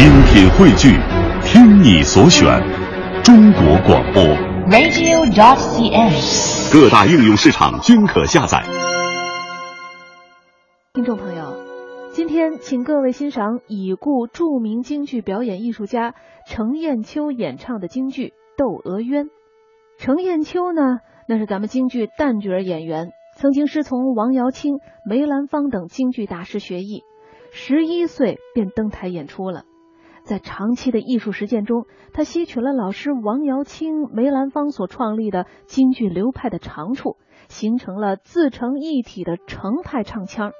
精品汇聚，听你所选，中国广播。radio.cn。各大应用市场均可下载。听众朋友，今天请各位欣赏已故著名京剧表演艺术家程砚秋演唱的京剧《窦娥冤》。程砚秋呢，那是咱们京剧旦角演员，曾经师从王瑶卿、梅兰芳等京剧大师学艺，十一岁便登台演出了。在长期的艺术实践中，他吸取了老师王瑶卿、梅兰芳所创立的京剧流派的长处，形成了自成一体的程派唱腔，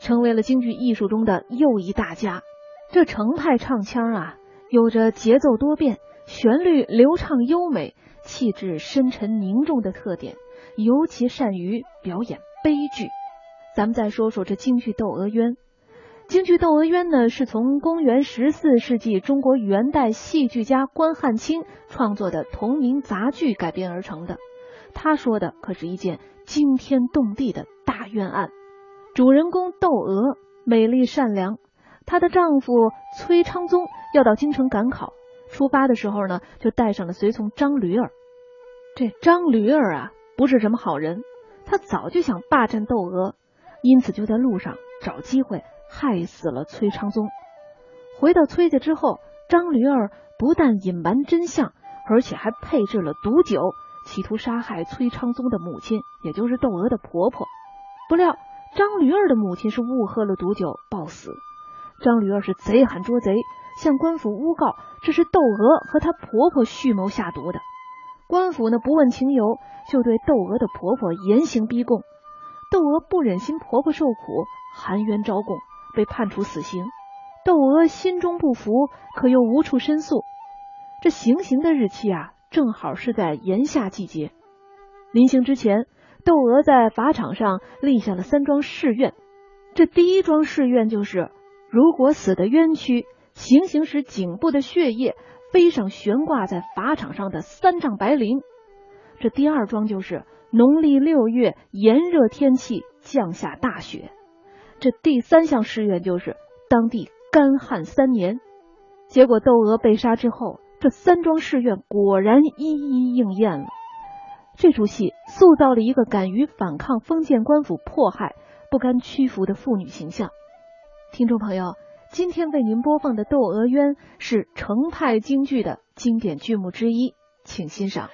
成为了京剧艺术中的又一大家。这程派唱腔啊，有着节奏多变、旋律流畅优美、气质深沉凝重的特点，尤其善于表演悲剧。咱们再说说这京剧《窦娥冤》。京剧《窦娥冤》呢，是从公元十四世纪中国元代戏剧家关汉卿创作的同名杂剧改编而成的。他说的可是一件惊天动地的大冤案。主人公窦娥美丽善良，她的丈夫崔昌宗要到京城赶考，出发的时候呢，就带上了随从张驴儿。这张驴儿啊，不是什么好人，他早就想霸占窦娥，因此就在路上找机会。害死了崔昌宗。回到崔家之后，张驴儿不但隐瞒真相，而且还配制了毒酒，企图杀害崔昌宗的母亲，也就是窦娥的婆婆。不料张驴儿的母亲是误喝了毒酒暴死。张驴儿是贼喊捉贼，向官府诬告这是窦娥和她婆婆蓄谋下毒的。官府呢不问情由，就对窦娥的婆婆严刑逼供。窦娥不忍心婆婆受苦，含冤招供。被判处死刑，窦娥心中不服，可又无处申诉。这行刑的日期啊，正好是在炎夏季节。临行之前，窦娥在法场上立下了三桩誓愿。这第一桩誓愿就是，如果死的冤屈，行刑时颈部的血液飞上悬挂在法场上的三丈白绫。这第二桩就是，农历六月炎热天气降下大雪。这第三项誓愿就是当地干旱三年。结果窦娥被杀之后，这三桩誓愿果然一一应验了。这出戏塑造了一个敢于反抗封建官府迫害、不甘屈服的妇女形象。听众朋友，今天为您播放的《窦娥冤》是程派京剧的经典剧目之一，请欣赏。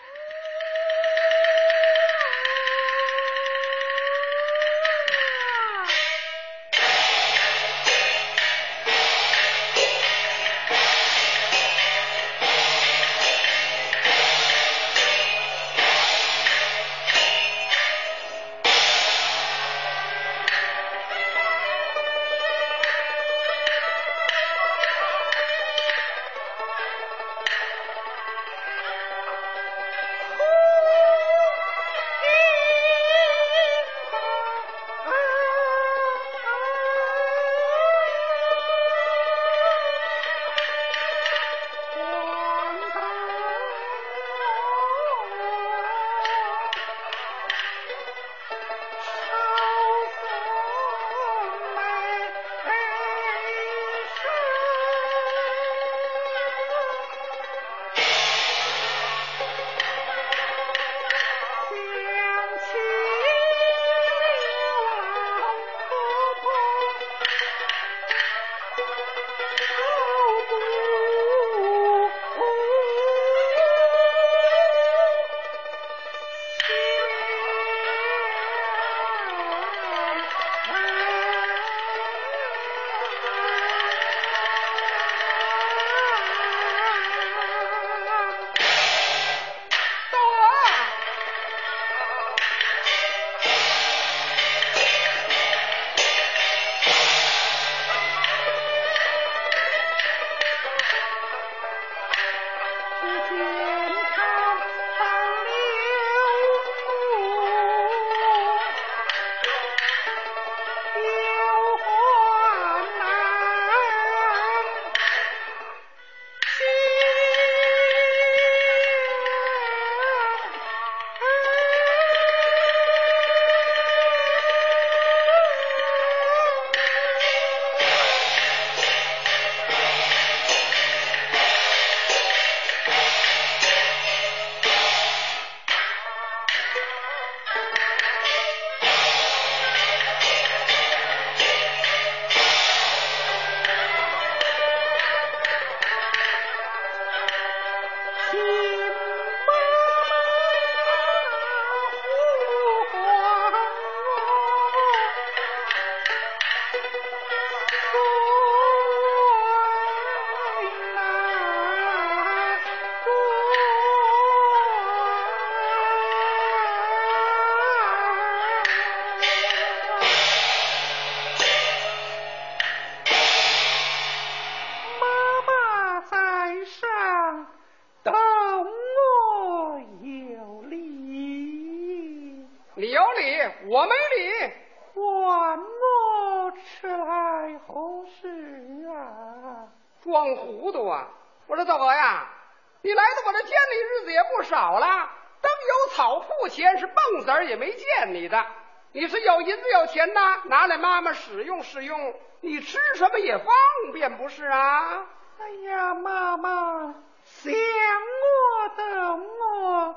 使用使用，你吃什么也方便不是啊？哎呀，妈妈，想我的我，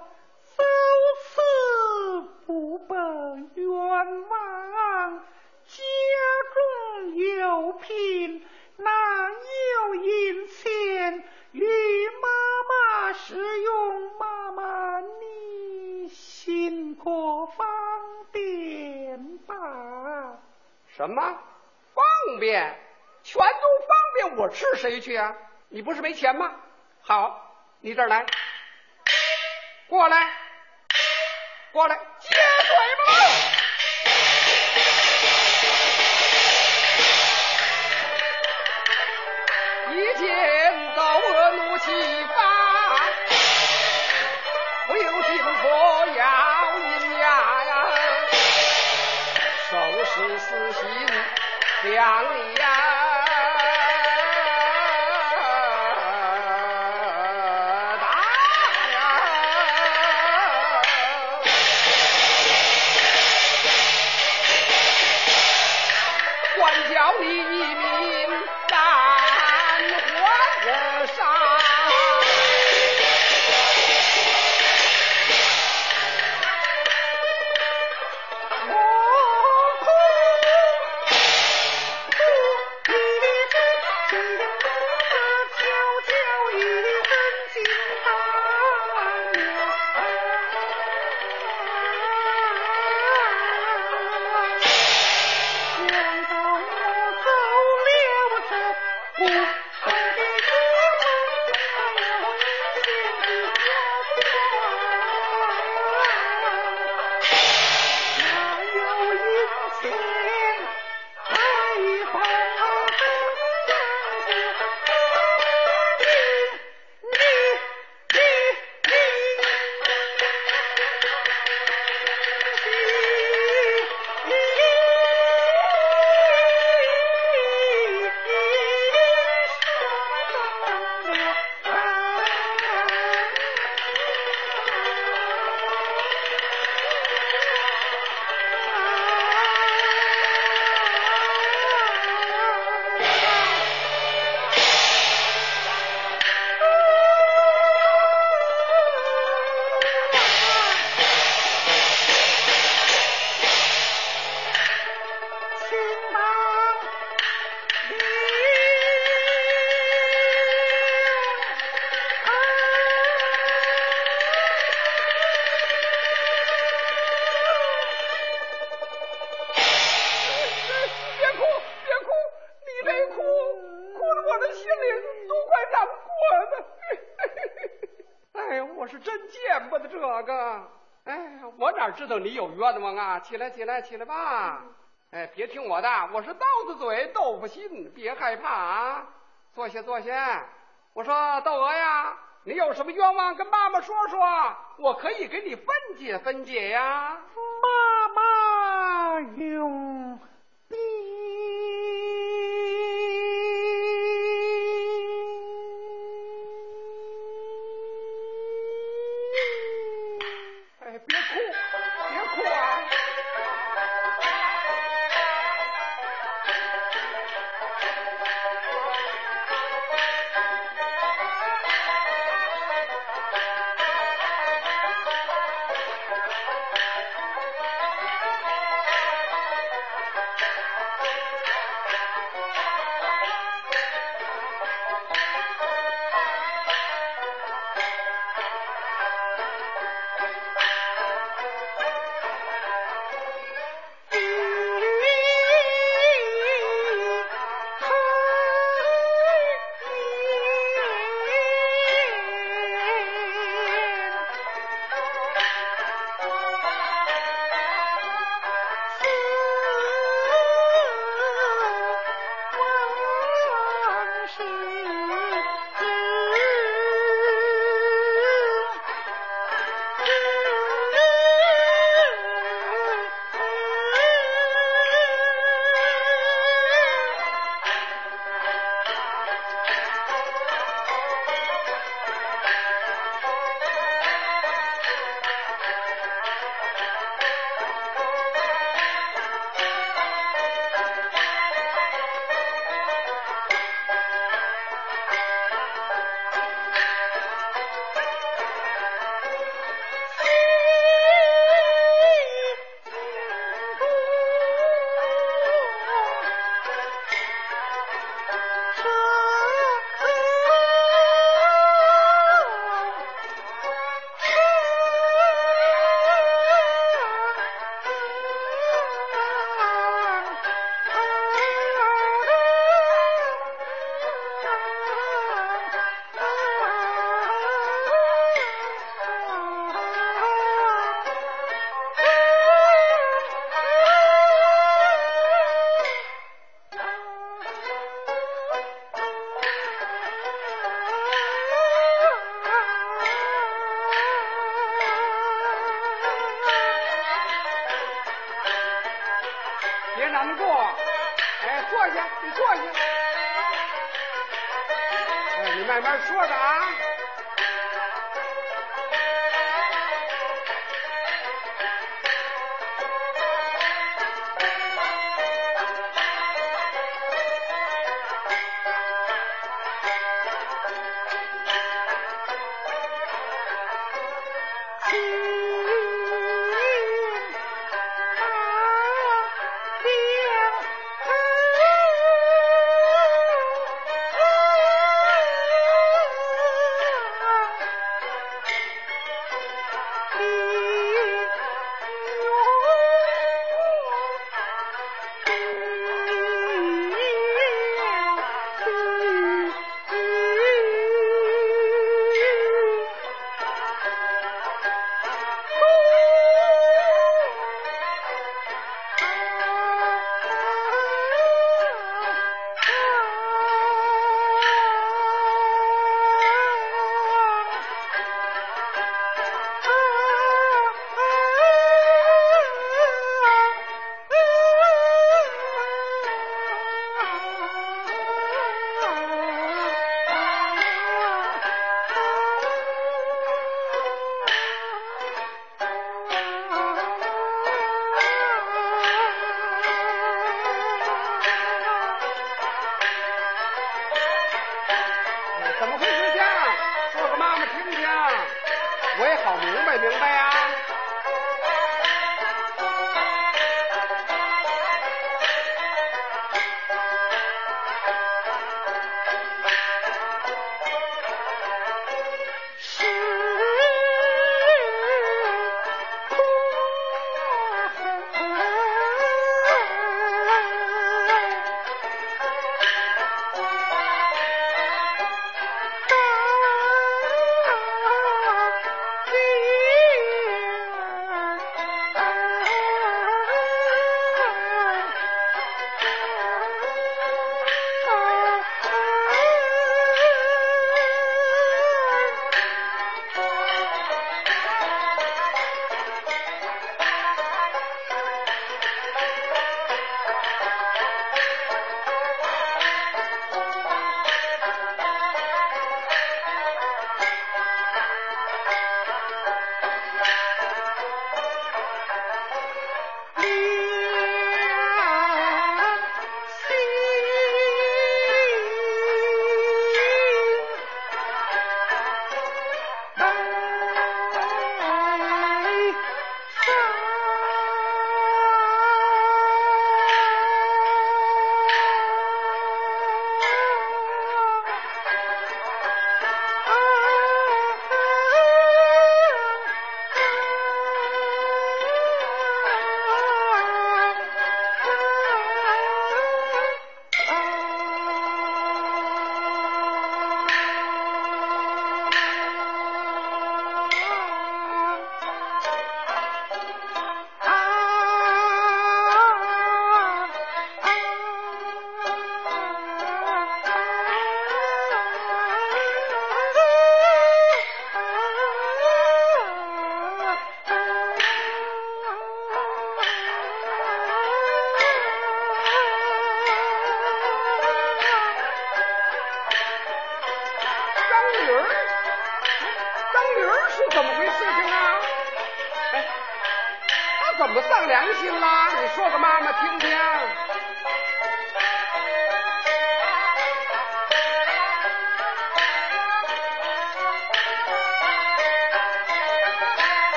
受此不本冤枉，家中有贫，哪有银钱与妈妈使用？妈妈你心可方便吧？什么方便？全都方便，我吃谁去啊？你不是没钱吗？好，你这儿来，过来，过来，接水吧。一见到我怒气发，我有心说要银呀呀，收拾私心两里知道你有冤枉啊！起来，起来，起来吧。哎，别听我的，我是刀子嘴豆腐心，别害怕啊。坐下，坐下。我说窦娥呀，你有什么冤枉跟妈妈说说，我可以给你分解分解呀。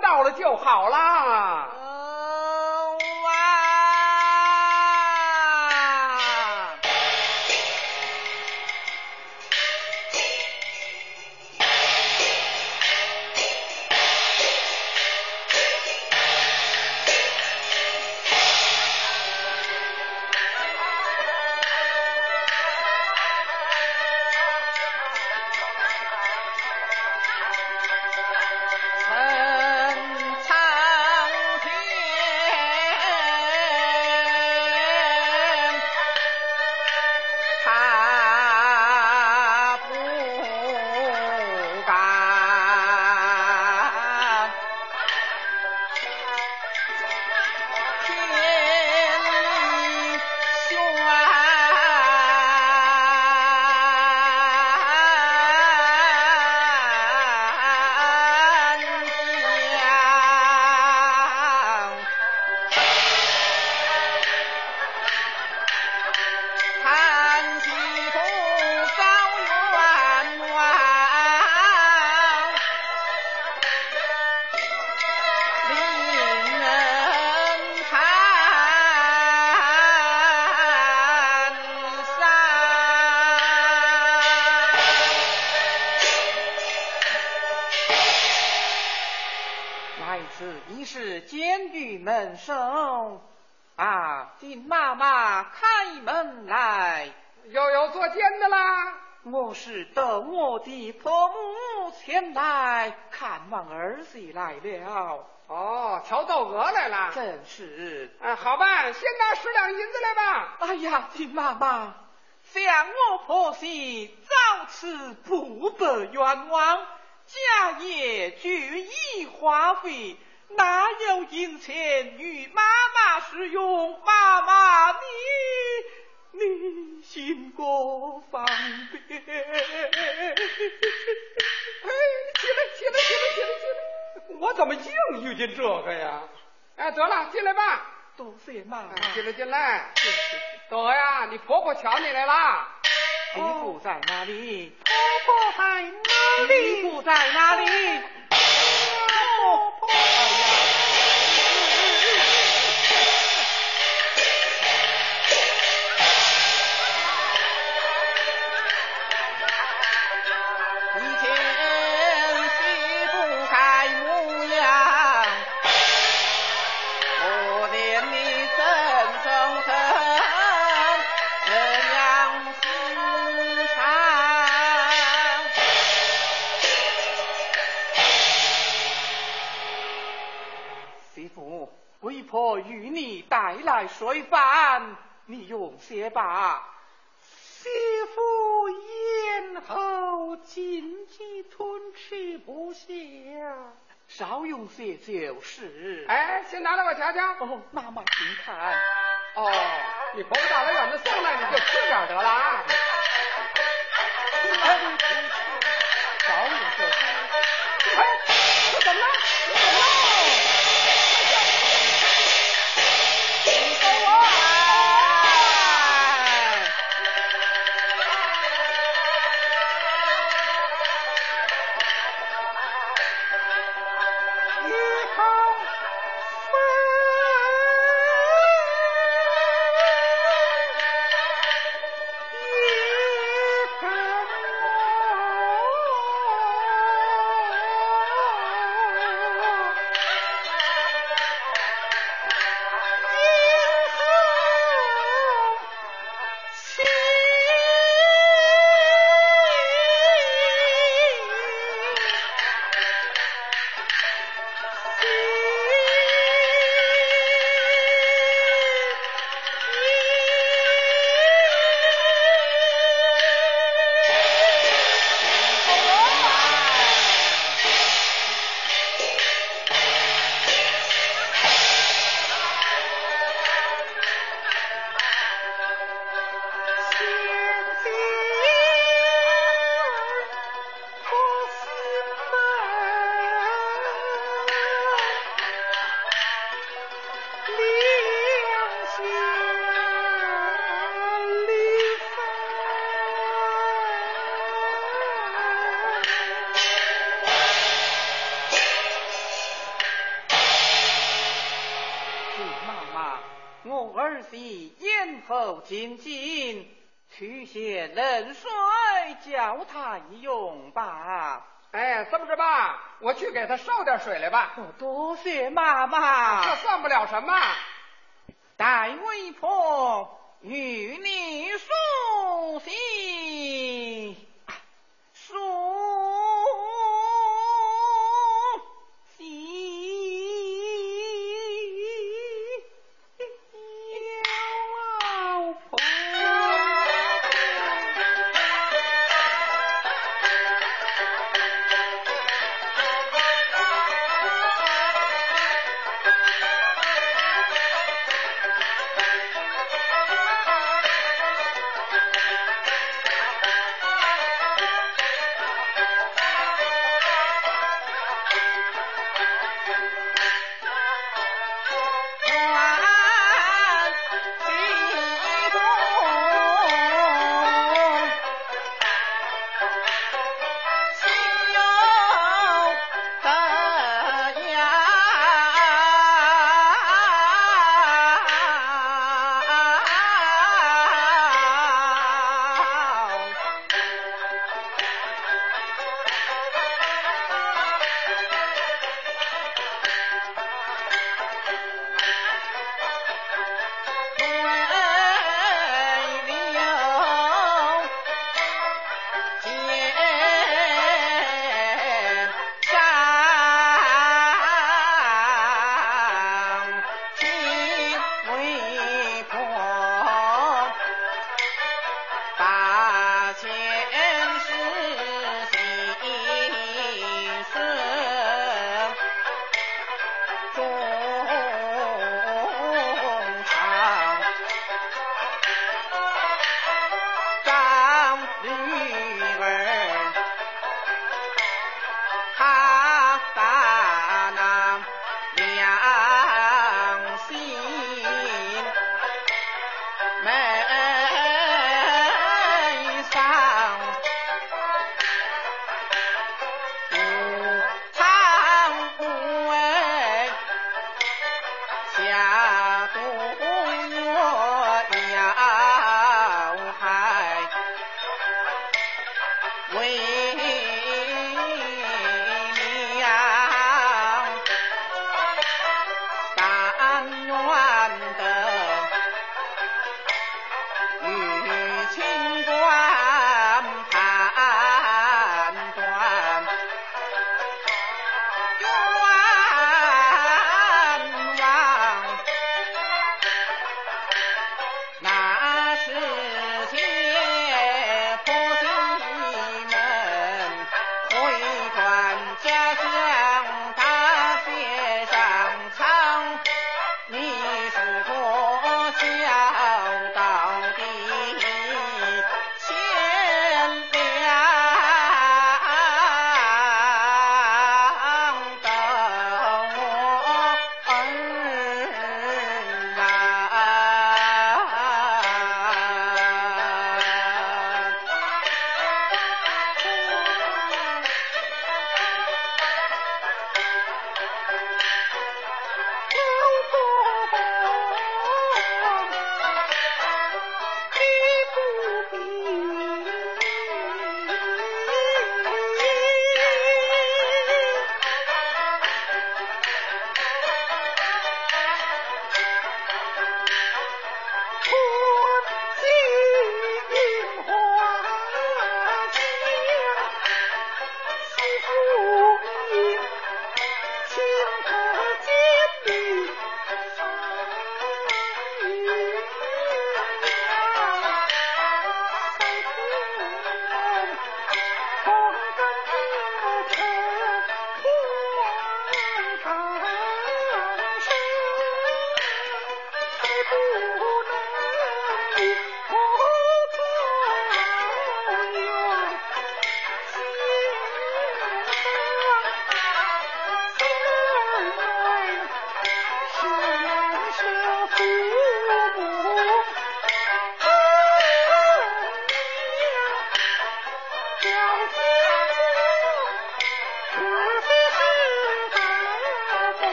到了就好啦。开门来。又有做奸的啦？我是等我的婆母前来看望儿媳来了，哦，挑窦娥来了。真是。哎，好吧，先拿十两银子来吧。哎呀，亲妈妈，想我婆媳遭此不得冤枉，家业俱已花费，哪有银钱与妈妈使用？妈妈，你你心过方便。哎，起来，起来，起来，起来，起来！我怎么净遇见这个呀？哎，得了，进来吧。多谢妈妈哎，。进来，进来。窦娥呀，你婆婆瞧你来了。衣服在哪里？婆婆在哪衣服在哪里？婆婆，与你带来水饭，你用些吧。媳妇咽喉紧急吞吃不下，少用些就是。哎，先拿来我瞧瞧。哦，妈妈请看。哦，你婆婆大老远的送来，你就吃点得了啊。紧紧取些冷水叫他用吧。哎，这么着吧，我去给他烧点水来吧。多谢妈妈。这算不了什么。待外婆与你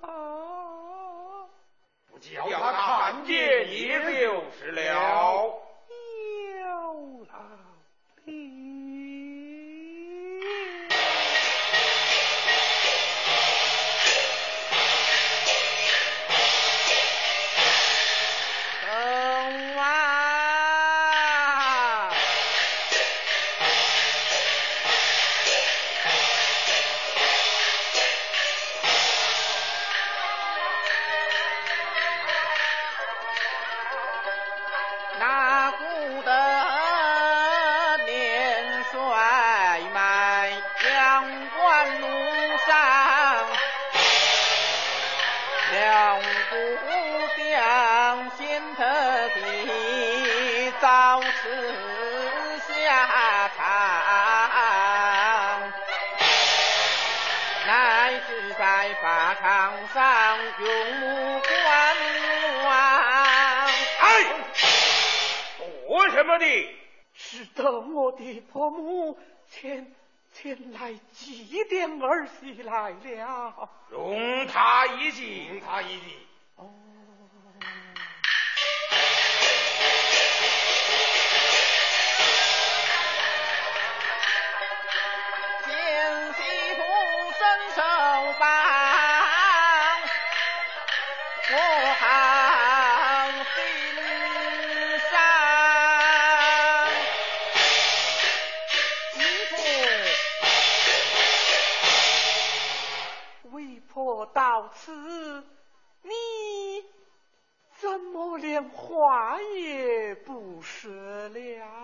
far. 话也不说了？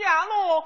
下落，